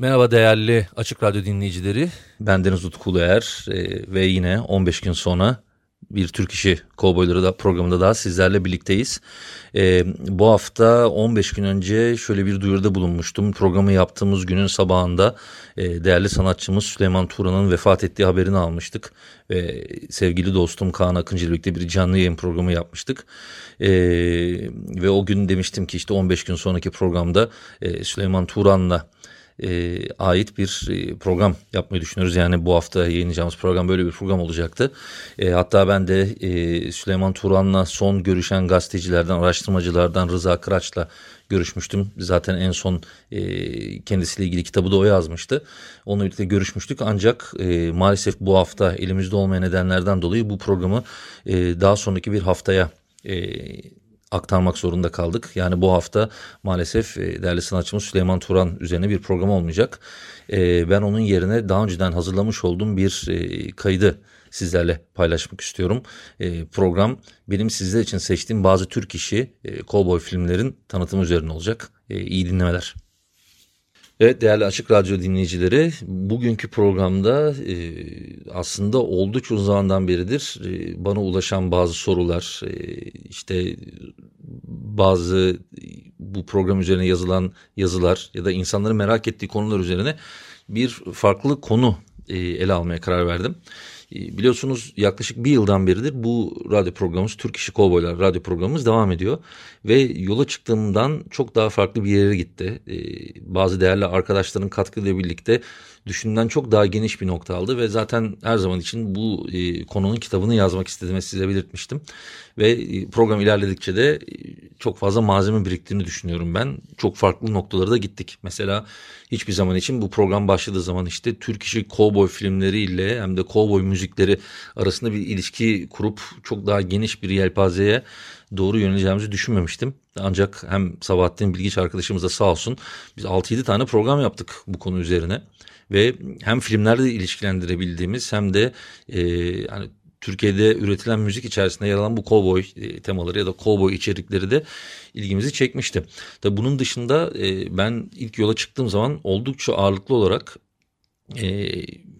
Merhaba değerli Açık Radyo dinleyicileri. Ben Deniz Utku Uluer e, ve yine 15 gün sonra bir Türk İşi Kovboyları da programında daha sizlerle birlikteyiz. E, bu hafta 15 gün önce şöyle bir duyuruda bulunmuştum. Programı yaptığımız günün sabahında e, değerli sanatçımız Süleyman Turan'ın vefat ettiği haberini almıştık. Ve sevgili dostum Kaan Akıncı ile birlikte bir canlı yayın programı yapmıştık. E, ve o gün demiştim ki işte 15 gün sonraki programda e, Süleyman Turan'la e, ait bir e, program yapmayı düşünüyoruz. Yani bu hafta yayınlayacağımız program böyle bir program olacaktı. E, hatta ben de e, Süleyman Turan'la son görüşen gazetecilerden, araştırmacılardan Rıza Kıraç'la görüşmüştüm. Zaten en son e, kendisiyle ilgili kitabı da o yazmıştı. Onunla birlikte görüşmüştük. Ancak e, maalesef bu hafta elimizde olmayan nedenlerden dolayı bu programı e, daha sonraki bir haftaya e, aktarmak zorunda kaldık. Yani bu hafta maalesef e, değerli sanatçımız Süleyman Turan üzerine bir program olmayacak. E, ben onun yerine daha önceden hazırlamış olduğum bir e, kaydı sizlerle paylaşmak istiyorum. Program benim sizler için seçtiğim bazı Türk işi kovboy filmlerin tanıtımı üzerine olacak. İyi dinlemeler. Evet değerli Açık Radyo dinleyicileri bugünkü programda e, aslında oldukça uzun zamandan beridir e, bana ulaşan bazı sorular e, işte bazı bu program üzerine yazılan yazılar ya da insanların merak ettiği konular üzerine bir farklı konu e, ele almaya karar verdim. Ee, biliyorsunuz yaklaşık bir yıldan beridir bu radyo programımız Türk İşi Kovboylar radyo programımız devam ediyor. Ve yola çıktığımdan çok daha farklı bir yere gitti. Ee, bazı değerli arkadaşların katkıyla birlikte düşündüğümden çok daha geniş bir nokta aldı. Ve zaten her zaman için bu e, konunun kitabını yazmak istediğimi size belirtmiştim. Ve e, program ilerledikçe de e, çok fazla malzeme biriktiğini düşünüyorum ben. Çok farklı noktalara da gittik. Mesela hiçbir zaman için bu program başladığı zaman işte Türk işi kovboy filmleriyle hem de kovboy müzikleri arasında bir ilişki kurup çok daha geniş bir yelpazeye doğru yöneleceğimizi düşünmemiştim. Ancak hem Sabahattin Bilgiç arkadaşımız da sağ olsun biz 6-7 tane program yaptık bu konu üzerine ve hem filmlerde ilişkilendirebildiğimiz hem de e, yani Türkiye'de üretilen müzik içerisinde yer alan bu kovboy e, temaları ya da kovboy içerikleri de ilgimizi çekmişti. Tabi bunun dışında e, ben ilk yola çıktığım zaman oldukça ağırlıklı olarak e,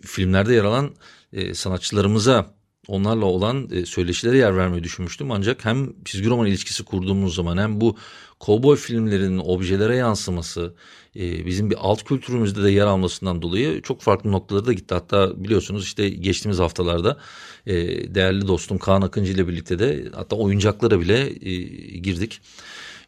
filmlerde yer alan e, sanatçılarımıza onlarla olan e, söyleşilere yer vermeyi düşünmüştüm. Ancak hem çizgi roman ilişkisi kurduğumuz zaman hem bu kovboy filmlerinin objelere yansıması e, bizim bir alt kültürümüzde de yer almasından dolayı çok farklı noktalara da gitti. Hatta biliyorsunuz işte geçtiğimiz haftalarda e, değerli dostum Kaan Akıncı ile birlikte de hatta oyuncaklara bile girdik.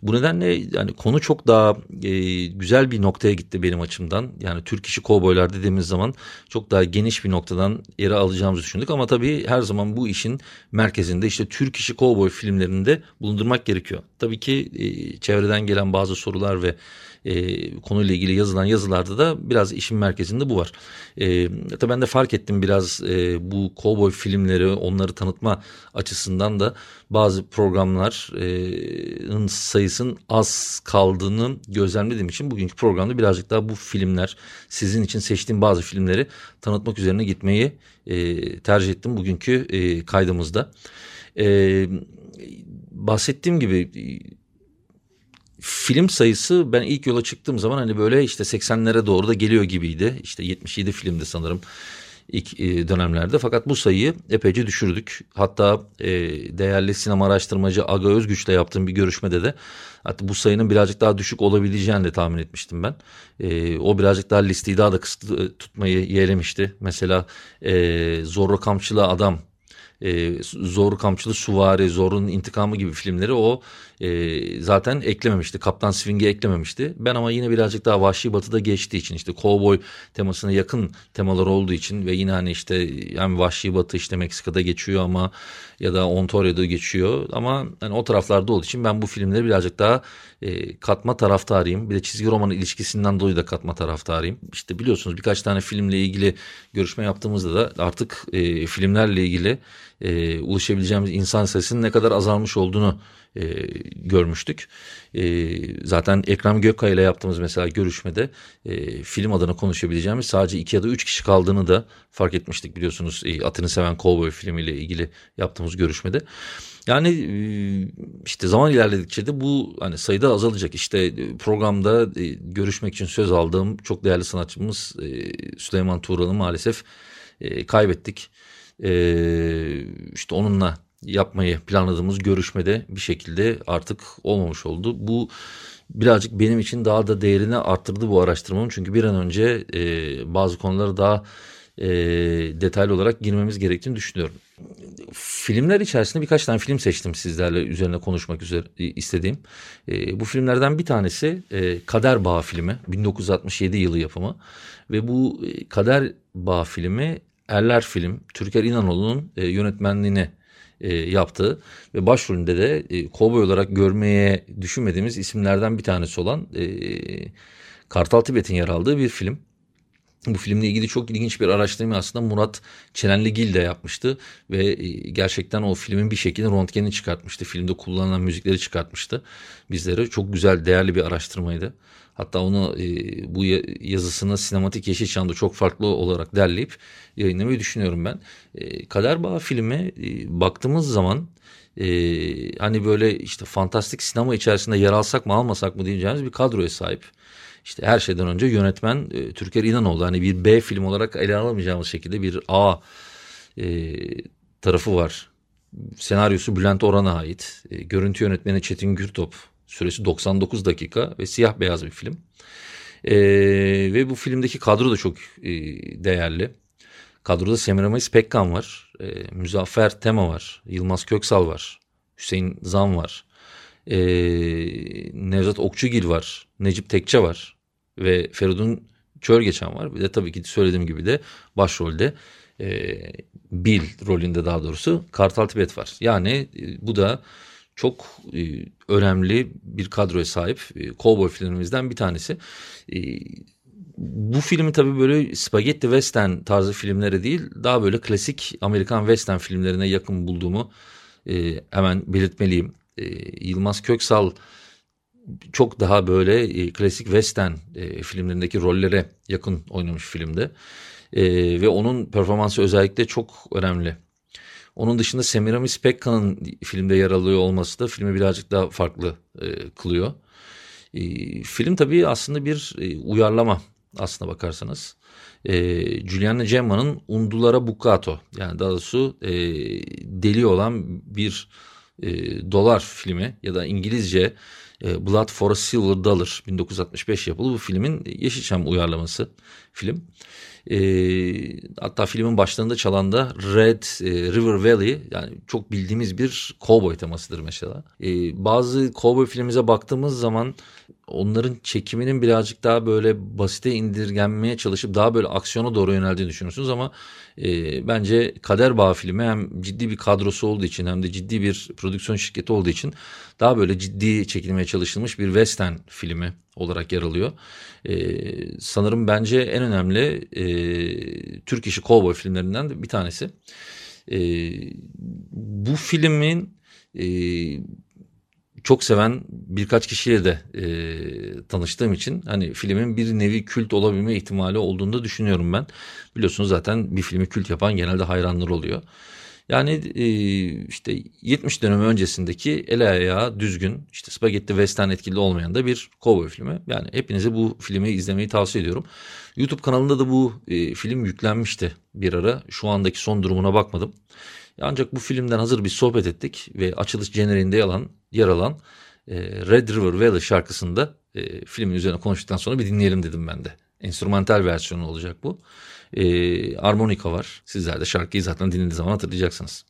Bu nedenle yani konu çok daha e, güzel bir noktaya gitti benim açımdan. Yani Türk işi kovboylar dediğimiz zaman çok daha geniş bir noktadan yere alacağımızı düşündük. Ama tabii her zaman bu işin merkezinde işte Türk işi kovboy filmlerinde bulundurmak gerekiyor. Tabii ki e, çevreden gelen bazı sorular ve e, konuyla ilgili yazılan yazılarda da biraz işin merkezinde bu var. E, tabii ben de fark ettim biraz e, bu cowboy filmleri onları tanıtma açısından da bazı programların sayısının az kaldığını gözlemlediğim için bugünkü programda birazcık daha bu filmler sizin için seçtiğim bazı filmleri tanıtmak üzerine gitmeyi e, tercih ettim bugünkü e, kaydımızda. E, bahsettiğim gibi film sayısı ben ilk yola çıktığım zaman hani böyle işte 80'lere doğru da geliyor gibiydi. İşte 77 filmde sanırım ilk e, dönemlerde. Fakat bu sayıyı epeyce düşürdük. Hatta e, değerli sinema araştırmacı Aga Özgüç'le yaptığım bir görüşmede de hatta bu sayının birazcık daha düşük olabileceğini de tahmin etmiştim ben. E, o birazcık daha listeyi daha da kısıtlı tutmayı yeğlemişti. Mesela e, Zorro Kamçılı Adam e, Zor Kamçılı Suvari, Zor'un intikamı gibi filmleri o e, zaten eklememişti. Kaptan Swing'i eklememişti. Ben ama yine birazcık daha Vahşi Batı'da geçtiği için işte kovboy temasına yakın temalar olduğu için ve yine hani işte yani Vahşi Batı işte Meksika'da geçiyor ama ya da Ontario'da geçiyor ama hani o taraflarda olduğu için ben bu filmleri birazcık daha e, katma taraftarıyım. Bir de çizgi romanı ilişkisinden dolayı da katma taraftarıyım. İşte biliyorsunuz birkaç tane filmle ilgili görüşme yaptığımızda da artık e, filmlerle ilgili e, ulaşabileceğimiz insan sayısının ne kadar azalmış olduğunu e, görmüştük. E, zaten Ekrem Gökkaya ile yaptığımız mesela görüşmede e, film adına konuşabileceğimiz sadece iki ya da üç kişi kaldığını da fark etmiştik biliyorsunuz. E, Atını Seven Cowboy filmiyle ilgili yaptığımız görüşmede. Yani e, işte zaman ilerledikçe de bu hani sayıda azalacak. İşte e, programda e, görüşmek için söz aldığım çok değerli sanatçımız Süleyman Tuğral'ı maalesef kaybettik. İşte onunla yapmayı planladığımız görüşmede bir şekilde artık olmamış oldu. Bu birazcık benim için daha da değerini arttırdı bu araştırmanın. Çünkü bir an önce bazı konuları daha detaylı olarak girmemiz gerektiğini düşünüyorum filmler içerisinde birkaç tane film seçtim sizlerle üzerine konuşmak üzere istediğim. E, bu filmlerden bir tanesi e, Kader Bağı filmi 1967 yılı yapımı ve bu e, Kader Bağı filmi Erler Film Türker İnanoğlu'nun e, yönetmenliğini e, yaptığı ve başrolünde de e, kovboy olarak görmeye düşünmediğimiz isimlerden bir tanesi olan e, Kartal Tibet'in yer aldığı bir film. Bu filmle ilgili çok ilginç bir araştırma aslında Murat Çelenligil de yapmıştı ve e, gerçekten o filmin bir şekilde röntgenini çıkartmıştı. Filmde kullanılan müzikleri çıkartmıştı bizlere. Çok güzel, değerli bir araştırmaydı. Hatta onu e, bu yazısını sinematik Yeşilçam'da çok farklı olarak derleyip yayınlamayı düşünüyorum ben. E, Kader Bağı filmi e, baktığımız zaman e, hani böyle işte fantastik sinema içerisinde yer alsak mı almasak mı diyeceğimiz bir kadroya sahip. İşte her şeyden önce yönetmen e, Türker İnanoğlu. Hani bir B film olarak ele alamayacağımız şekilde bir A e, tarafı var. Senaryosu Bülent Orhan'a ait. E, görüntü yönetmeni Çetin Gürtop. Süresi 99 dakika ve siyah beyaz bir film. E, ve bu filmdeki kadro da çok e, değerli. Kadroda Semiramis Pekkan var. E, Müzaffer Tema var. Yılmaz Köksal var. Hüseyin Zam var e, Nevzat Okçugil var, Necip Tekçe var ve Feridun Çörgeçen var. Bir de tabii ki söylediğim gibi de başrolde e, Bill rolünde daha doğrusu Kartal Tibet var. Yani e, bu da çok e, önemli bir kadroya sahip e, Cowboy filmimizden bir tanesi. E, bu filmi tabii böyle spagetti western tarzı filmlere değil daha böyle klasik Amerikan western filmlerine yakın bulduğumu e, hemen belirtmeliyim e, Yılmaz Köksal çok daha böyle e, klasik western e, filmlerindeki rollere yakın oynamış filmde. E, ve onun performansı özellikle çok önemli. Onun dışında Semiramis Pekkan'ın filmde yer alıyor olması da filmi birazcık daha farklı e, kılıyor. E, film tabii aslında bir e, uyarlama aslına bakarsanız. E, Giuliano Gemma'nın Undulara Bucato yani daha doğrusu e, deli olan bir e, dolar filmi ya da İngilizce Blood for a Silver Dollar 1965 yapılı bu filmin Yeşilçam uyarlaması film. E, hatta filmin başlarında çalan da Red e, River Valley yani çok bildiğimiz bir cowboy temasıdır mesela. E, bazı cowboy filmimize baktığımız zaman onların çekiminin birazcık daha böyle basite indirgenmeye çalışıp daha böyle aksiyona doğru yöneldiğini düşünürsünüz ama e, bence Kader Bağ filmi hem ciddi bir kadrosu olduğu için hem de ciddi bir prodüksiyon şirketi olduğu için daha böyle ciddi çekilmeye çalışılmış bir western filmi olarak yer alıyor. E, sanırım bence en önemli e, Türk işi kovboy filmlerinden de bir tanesi. E, bu filmin e, çok seven birkaç kişiyle de e, tanıştığım için hani filmin bir nevi kült olabilme ihtimali olduğunu da düşünüyorum ben. Biliyorsunuz zaten bir filmi kült yapan genelde hayranlar oluyor. Yani e, işte 70 dönemi öncesindeki el ayağı düzgün işte spagetti western etkili olmayan da bir cowboy filmi. Yani hepinize bu filmi izlemeyi tavsiye ediyorum. YouTube kanalında da bu e, film yüklenmişti bir ara. Şu andaki son durumuna bakmadım. Ancak bu filmden hazır bir sohbet ettik ve açılış jeneriğinde yer alan, yer alan e, Red River Valley şarkısında e, filmin üzerine konuştuktan sonra bir dinleyelim dedim ben de. Enstrümantal versiyonu olacak bu. E, armonika var. Sizler de şarkıyı zaten dinlediğiniz zaman hatırlayacaksınız.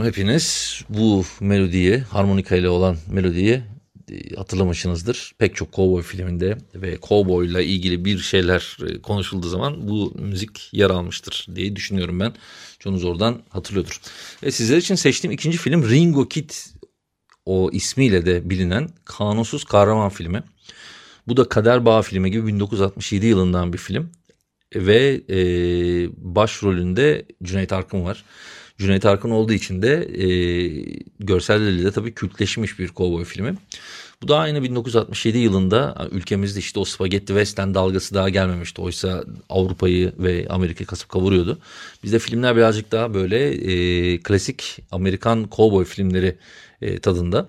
Sanırım hepiniz bu melodiyi harmonika ile olan melodiyi e, hatırlamışsınızdır. Pek çok kovboy filminde ve kovboyla ilgili bir şeyler e, konuşulduğu zaman bu müzik yer almıştır diye düşünüyorum ben. Çoğunuz oradan hatırlıyordur. Ve sizler için seçtiğim ikinci film Ringo Kid o ismiyle de bilinen kanunsuz kahraman filmi. Bu da Kader Bağ filmi gibi 1967 yılından bir film. Ve e, başrolünde Cüneyt Arkın var. Cüneyt Arkın olduğu için de e, görselleriyle de tabii kültleşmiş bir kovboy filmi. Bu da aynı 1967 yılında ülkemizde işte o spagetti western dalgası daha gelmemişti. Oysa Avrupa'yı ve Amerika'yı kasıp kavuruyordu. Bizde filmler birazcık daha böyle e, klasik Amerikan kovboy filmleri e, tadında.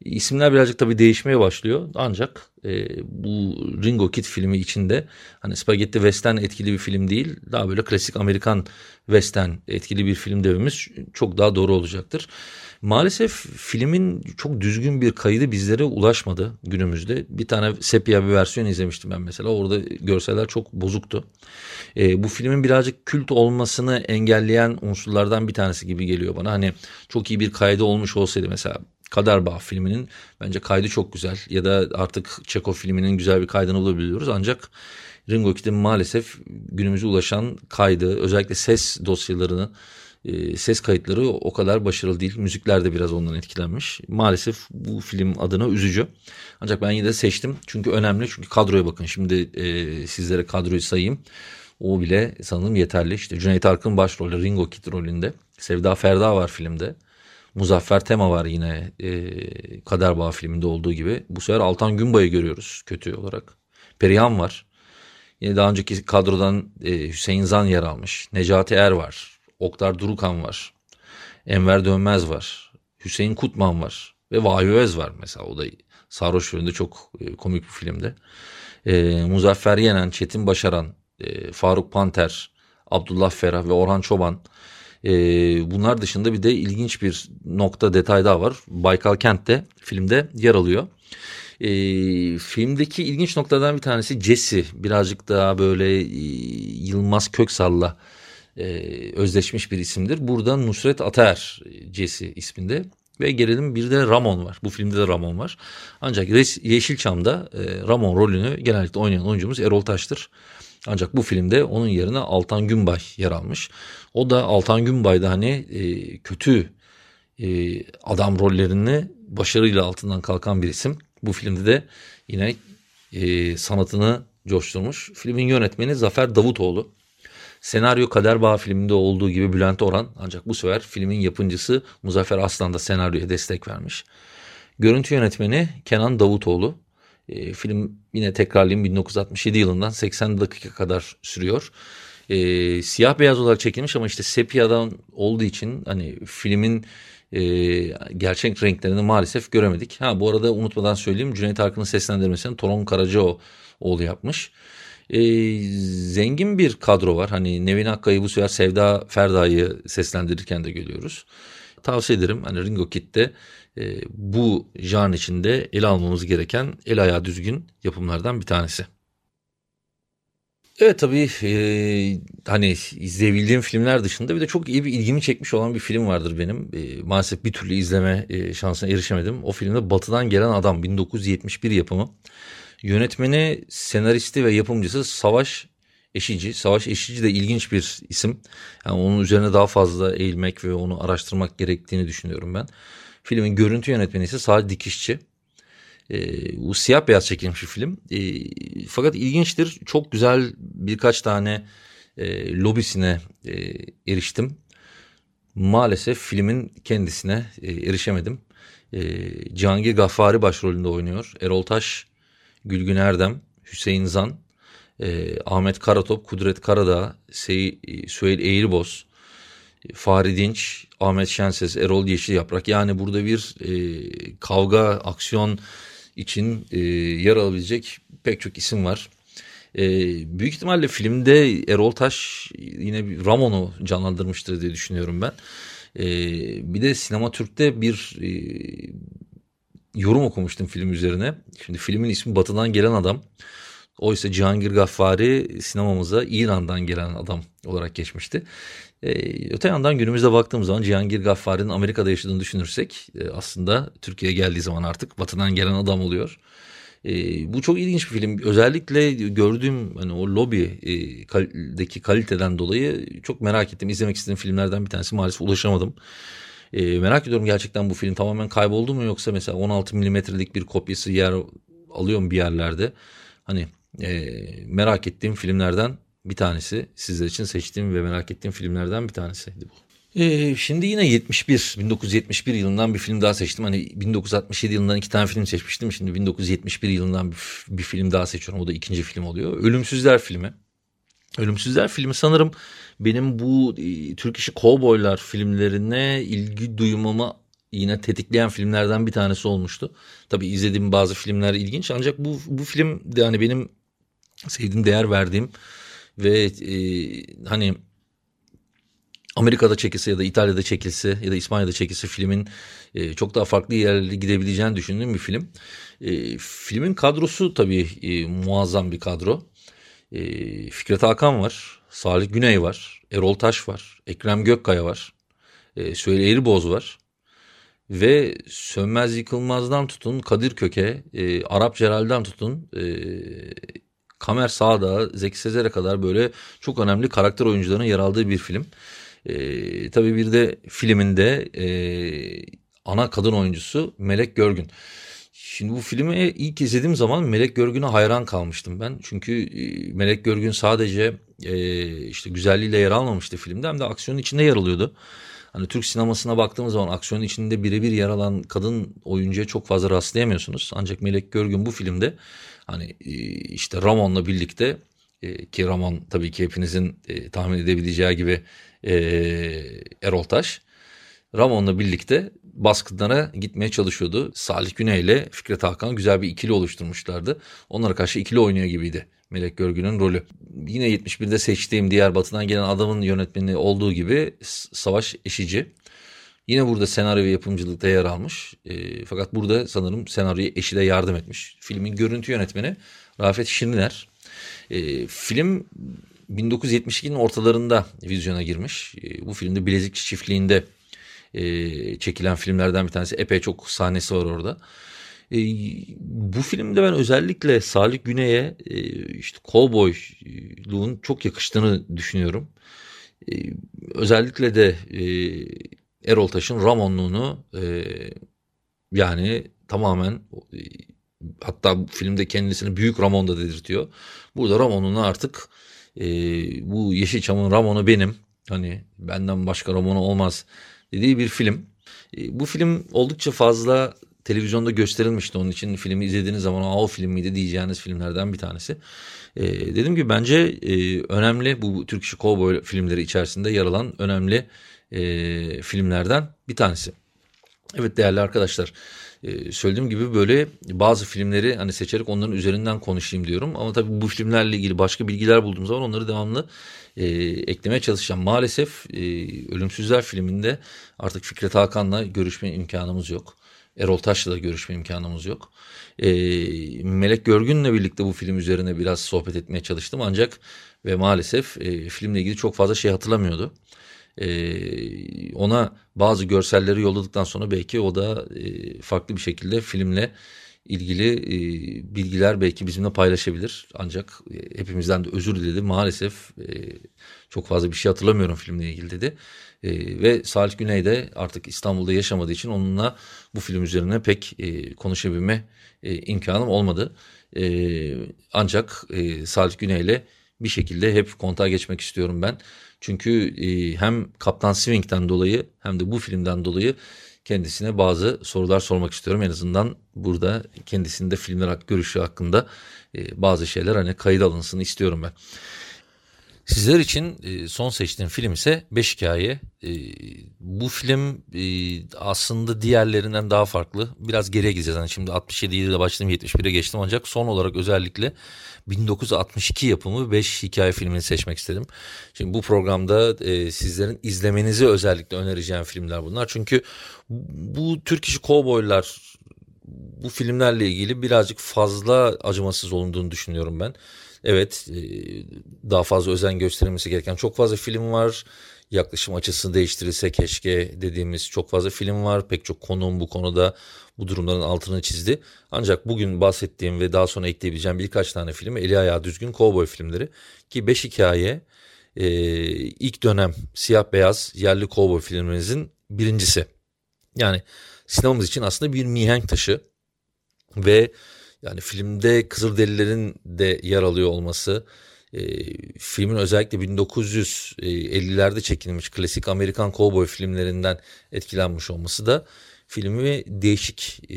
İsimler birazcık tabii değişmeye başlıyor. Ancak e, bu Ringo Kid filmi içinde hani Spaghetti Western etkili bir film değil. Daha böyle klasik Amerikan Western etkili bir film dememiz çok daha doğru olacaktır. Maalesef filmin çok düzgün bir kaydı bizlere ulaşmadı günümüzde. Bir tane sepia bir versiyon izlemiştim ben mesela. Orada görseller çok bozuktu. E, bu filmin birazcık kült olmasını engelleyen unsurlardan bir tanesi gibi geliyor bana. Hani çok iyi bir kaydı olmuş olsaydı mesela Kaderbağ filminin bence kaydı çok güzel ya da artık Çeko filminin güzel bir kaydını bulabiliyoruz ancak Ringo Kid'in maalesef günümüze ulaşan kaydı özellikle ses dosyalarını e, ses kayıtları o kadar başarılı değil. Müzikler de biraz ondan etkilenmiş. Maalesef bu film adına üzücü. Ancak ben yine de seçtim. Çünkü önemli. Çünkü kadroya bakın. Şimdi e, sizlere kadroyu sayayım. O bile sanırım yeterli. İşte Cüneyt Arkın başrolü Ringo Kid rolünde. Sevda Ferda var filmde. Muzaffer Tema var yine e, Kaderbağ filminde olduğu gibi. Bu sefer Altan Günbay'ı görüyoruz kötü olarak. Perihan var. Yine daha önceki kadrodan e, Hüseyin Zan yer almış. Necati Er var. Oktar Durukan var. Enver Dönmez var. Hüseyin Kutman var. Ve Vahiy Öz var mesela. O da Sarhoş Rolü'nde çok e, komik bir filmde. E, Muzaffer Yenen, Çetin Başaran, e, Faruk Panter, Abdullah Ferah ve Orhan Çoban. E, bunlar dışında bir de ilginç bir nokta detay daha var. Baykal Kent de filmde yer alıyor. E, filmdeki ilginç noktadan bir tanesi Jesse. Birazcık daha böyle e, Yılmaz Köksal'la e, özleşmiş bir isimdir. Burada Nusret Ataer Jesse isminde. Ve gelelim bir de Ramon var. Bu filmde de Ramon var. Ancak Yeşilçam'da e, Ramon rolünü genellikle oynayan oyuncumuz Erol Taş'tır. Ancak bu filmde onun yerine Altan Günbay yer almış. O da Altan Günbay'da hani e, kötü e, adam rollerini başarıyla altından kalkan bir isim. Bu filmde de yine e, sanatını coşturmuş. Filmin yönetmeni Zafer Davutoğlu. Senaryo Kader Bağ filminde olduğu gibi Bülent Orhan ancak bu sefer filmin yapımcısı Muzaffer Aslan da senaryoya destek vermiş. Görüntü yönetmeni Kenan Davutoğlu. E, film yine tekrarlayayım 1967 yılından 80 dakika kadar sürüyor. E, siyah beyaz olarak çekilmiş ama işte sepiyadan olduğu için hani filmin e, gerçek renklerini maalesef göremedik. Ha bu arada unutmadan söyleyeyim Cüneyt Arkın'ın seslendirmesini Toron Karacaoğlu yapmış. E, zengin bir kadro var. Hani Nevin Akkay'ı bu sefer Sevda Ferda'yı seslendirirken de görüyoruz. Tavsiye ederim. Hani Ringo Kid'de e, bu jan içinde ele almamız gereken el ayağı düzgün yapımlardan bir tanesi. Evet tabii e, hani izleyebildiğim filmler dışında bir de çok iyi bir ilgimi çekmiş olan bir film vardır benim. E, maalesef bir türlü izleme e, şansına erişemedim. O filmde Batı'dan Gelen Adam 1971 yapımı. Yönetmeni, senaristi ve yapımcısı Savaş Eşici. Savaş Eşici de ilginç bir isim. Yani onun üzerine daha fazla eğilmek ve onu araştırmak gerektiğini düşünüyorum ben. Filmin görüntü yönetmeni ise Salih Dikişçi. E, bu siyah beyaz çekilmiş bir film. E, fakat ilginçtir. Çok güzel birkaç tane e, lobisine e, eriştim. Maalesef filmin kendisine e, erişemedim. E, Cihangir Gaffari başrolünde oynuyor. Erol Taş, Gülgün Erdem, Hüseyin Zan, e, Ahmet Karatop, Kudret Karadağ, Sey, Süheyl Eğilboz, Fahri Dinç, Ahmet Şenses, Erol Yeşil Yaprak. Yani burada bir e, kavga, aksiyon için e, yer alabilecek pek çok isim var. E, büyük ihtimalle filmde Erol Taş yine Ramon'u canlandırmıştır diye düşünüyorum ben. E, bir de Sinema Türk'te bir e, yorum okumuştum film üzerine. Şimdi filmin ismi Batı'dan Gelen Adam. Oysa Cihangir Gaffari sinemamıza İran'dan gelen adam olarak geçmişti. Ee, öte yandan günümüzde baktığımız zaman Cihangir Gaffari'nin Amerika'da yaşadığını düşünürsek e, aslında Türkiye'ye geldiği zaman artık batıdan gelen adam oluyor. E, bu çok ilginç bir film. Özellikle gördüğüm hani o lobideki kaliteden dolayı çok merak ettim. İzlemek istediğim filmlerden bir tanesi maalesef ulaşamadım. E, merak ediyorum gerçekten bu film tamamen kayboldu mu yoksa mesela 16 milimetrelik bir kopyası yer alıyor mu bir yerlerde? Hani e, merak ettiğim filmlerden bir tanesi. Sizler için seçtiğim ve merak ettiğim filmlerden bir tanesiydi bu. Ee, şimdi yine 71, 1971 yılından bir film daha seçtim. Hani 1967 yılından iki tane film seçmiştim. Şimdi 1971 yılından bir, bir film daha seçiyorum. O da ikinci film oluyor. Ölümsüzler filmi. Ölümsüzler filmi sanırım benim bu e, Türk işi kovboylar filmlerine ilgi duymamı yine tetikleyen filmlerden bir tanesi olmuştu. Tabii izlediğim bazı filmler ilginç ancak bu bu film de hani benim sevdiğim, değer verdiğim ve e, hani Amerika'da çekilse ya da İtalya'da çekilse ya da İspanya'da çekilse filmin e, çok daha farklı yerlere gidebileceğini düşündüğüm bir film. E, filmin kadrosu tabii e, muazzam bir kadro. E, Fikret Hakan var, Salih Güney var, Erol Taş var, Ekrem Gökkaya var, e, Süheyl Eğriboz var. Ve Sönmez Yıkılmaz'dan tutun Kadir Köke, e, Arap Celal'den tutun e, Kamer Sağda, Zeki Sezer'e kadar böyle çok önemli karakter oyuncularının yer aldığı bir film. E, tabii bir de filminde e, ana kadın oyuncusu Melek Görgün. Şimdi bu filmi ilk izlediğim zaman Melek Görgün'e hayran kalmıştım ben. Çünkü e, Melek Görgün sadece e, işte güzelliğiyle yer almamıştı filmde hem de aksiyonun içinde yer alıyordu. Hani Türk sinemasına baktığımız zaman aksiyonun içinde birebir yer alan kadın oyuncuya çok fazla rastlayamıyorsunuz. Ancak Melek Görgün bu filmde hani e, işte Ramon'la birlikte e, ki Ramon tabii ki hepinizin e, tahmin edebileceği gibi Erol Taş. Ramon'la birlikte baskınlara gitmeye çalışıyordu. Salih Güney ile Fikret Hakan güzel bir ikili oluşturmuşlardı. Onlara karşı ikili oynuyor gibiydi Melek Görgün'ün rolü. Yine 71'de seçtiğim diğer batıdan gelen adamın yönetmeni olduğu gibi Savaş Eşici. Yine burada senaryo ve yapımcılıkta yer almış. E, fakat burada sanırım senaryoya eşi de yardım etmiş. Filmin görüntü yönetmeni Rafet Şiriner. E, film 1972'nin ortalarında vizyona girmiş. E, bu filmde Bilezikçi Çiftliği'nde e, çekilen filmlerden bir tanesi. Epey çok sahnesi var orada. E, bu filmde ben özellikle Salih Güney'e e, işte kovboyluğun çok yakıştığını düşünüyorum. E, özellikle de e, Erol Taş'ın Ramonluğunu e, yani tamamen e, hatta filmde kendisini büyük Ramon da dedirtiyor. Burada Ramon'un artık e, bu Yeşilçam'ın Ramon'u benim hani benden başka Ramon'u olmaz dediği bir film. E, bu film oldukça fazla televizyonda gösterilmişti. Onun için filmi izlediğiniz zaman o film miydi diyeceğiniz filmlerden bir tanesi. E, dediğim gibi bence e, önemli bu Türk işi kovboy filmleri içerisinde yer alan önemli e, filmlerden bir tanesi. Evet değerli arkadaşlar e, söylediğim gibi böyle bazı filmleri hani seçerek onların üzerinden konuşayım diyorum. Ama tabii bu filmlerle ilgili başka bilgiler bulduğum zaman onları devamlı e, eklemeye çalışacağım. Maalesef e, Ölümsüzler filminde artık Fikret Hakan'la görüşme imkanımız yok. Erol Taş'la da görüşme imkanımız yok. E, Melek Görgün'le birlikte bu film üzerine biraz sohbet etmeye çalıştım ancak ve maalesef e, filmle ilgili çok fazla şey hatırlamıyordu e, ona bazı görselleri yolladıktan sonra belki o da e, farklı bir şekilde filmle ilgili e, bilgiler belki bizimle paylaşabilir. Ancak e, hepimizden de özür diledi. Maalesef e, çok fazla bir şey hatırlamıyorum filmle ilgili dedi. E, ve Salih Güney de artık İstanbul'da yaşamadığı için onunla bu film üzerine pek e, konuşabilme e, imkanım olmadı. E, ancak e, Salih Güney ile bir şekilde hep kontağa geçmek istiyorum ben. Çünkü e, hem Kaptan Swing'den dolayı hem de bu filmden dolayı kendisine bazı sorular sormak istiyorum. En azından burada kendisinde filmler görüşü hakkında e, bazı şeyler hani kayıt alınsın istiyorum ben. Sizler için e, son seçtiğim film ise Beş Hikaye. E, bu film e, aslında diğerlerinden daha farklı. Biraz geriye gideceğiz. Yani şimdi 67 ile başladım 71'e geçtim ancak son olarak özellikle 1962 yapımı 5 hikaye filmini seçmek istedim. Şimdi bu programda sizlerin izlemenizi özellikle önereceğim filmler bunlar. Çünkü bu Türk işi kovboylar bu filmlerle ilgili birazcık fazla acımasız olunduğunu düşünüyorum ben. Evet e, daha fazla özen gösterilmesi gereken çok fazla film var. Yaklaşım açısını değiştirirse keşke dediğimiz çok fazla film var. Pek çok konuğum bu konuda bu durumların altını çizdi. Ancak bugün bahsettiğim ve daha sonra ekleyebileceğim birkaç tane film eli ayağı düzgün kovboy filmleri. Ki beş hikaye e, ilk dönem siyah beyaz yerli kovboy filmimizin birincisi. Yani sinemamız için aslında bir mihenk taşı ve yani filmde Kızılderililerin de yer alıyor olması, e, filmin özellikle 1950'lerde çekilmiş klasik Amerikan kovboy filmlerinden etkilenmiş olması da filmi değişik e,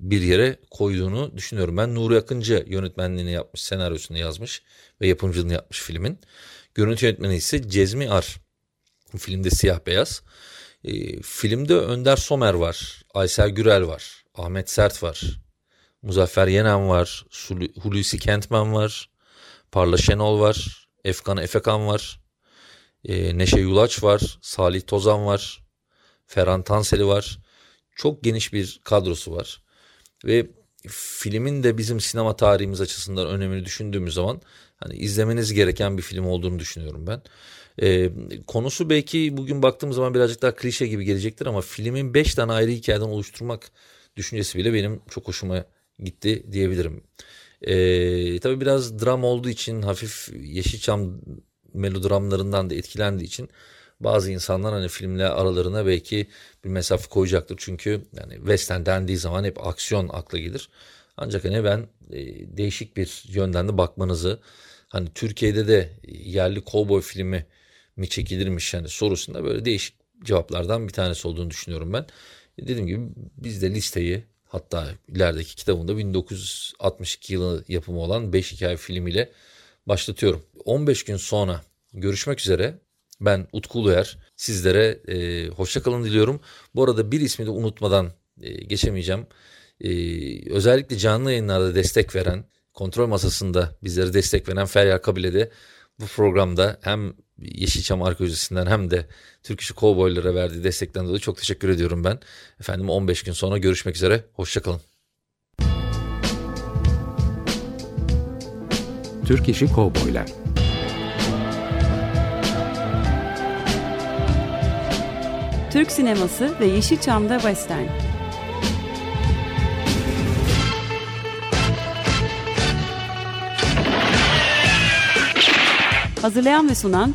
bir yere koyduğunu düşünüyorum. Ben Nuri Akıncı yönetmenliğini yapmış, senaryosunu yazmış ve yapımcılığını yapmış filmin. Görüntü yönetmeni ise Cezmi Ar. Filmde siyah beyaz. E, filmde Önder Somer var, Aysel Gürel var, Ahmet Sert var, Muzaffer Yenen var. Hulusi Kentmen var. Parla Şenol var. Efkan Efekan var. E, Neşe Yulaç var. Salih Tozan var. Ferhan Tanseli var. Çok geniş bir kadrosu var. Ve filmin de bizim sinema tarihimiz açısından önemini düşündüğümüz zaman hani izlemeniz gereken bir film olduğunu düşünüyorum ben. Ee, konusu belki bugün baktığımız zaman birazcık daha klişe gibi gelecektir ama filmin 5 tane ayrı hikayeden oluşturmak düşüncesi bile benim çok hoşuma gitti diyebilirim. Ee, tabii biraz dram olduğu için hafif Yeşilçam melodramlarından da etkilendiği için bazı insanlar hani filmle aralarına belki bir mesafe koyacaktır. Çünkü yani western dendiği zaman hep aksiyon akla gelir. Ancak hani ben e, değişik bir yönden de bakmanızı hani Türkiye'de de yerli kovboy filmi mi çekilirmiş yani sorusunda böyle değişik cevaplardan bir tanesi olduğunu düşünüyorum ben. Dediğim gibi biz de listeyi Hatta ilerideki kitabında 1962 yılı yapımı olan 5 hikaye filmiyle başlatıyorum. 15 gün sonra görüşmek üzere. Ben Utku Uluer. Sizlere e, hoşçakalın diliyorum. Bu arada bir ismi de unutmadan e, geçemeyeceğim. E, özellikle canlı yayınlarda destek veren, kontrol masasında bizlere destek veren Feryal Kabile'de bu programda hem Yeşilçam Arkeolojisi'nden hem de Türk İşi Kovboylara verdiği destekten dolayı çok teşekkür ediyorum ben. Efendim 15 gün sonra görüşmek üzere. Hoşçakalın. Türk İşi Kovboylar Türk sineması ve Yeşilçam'da Western. Hazırlayan ve sunan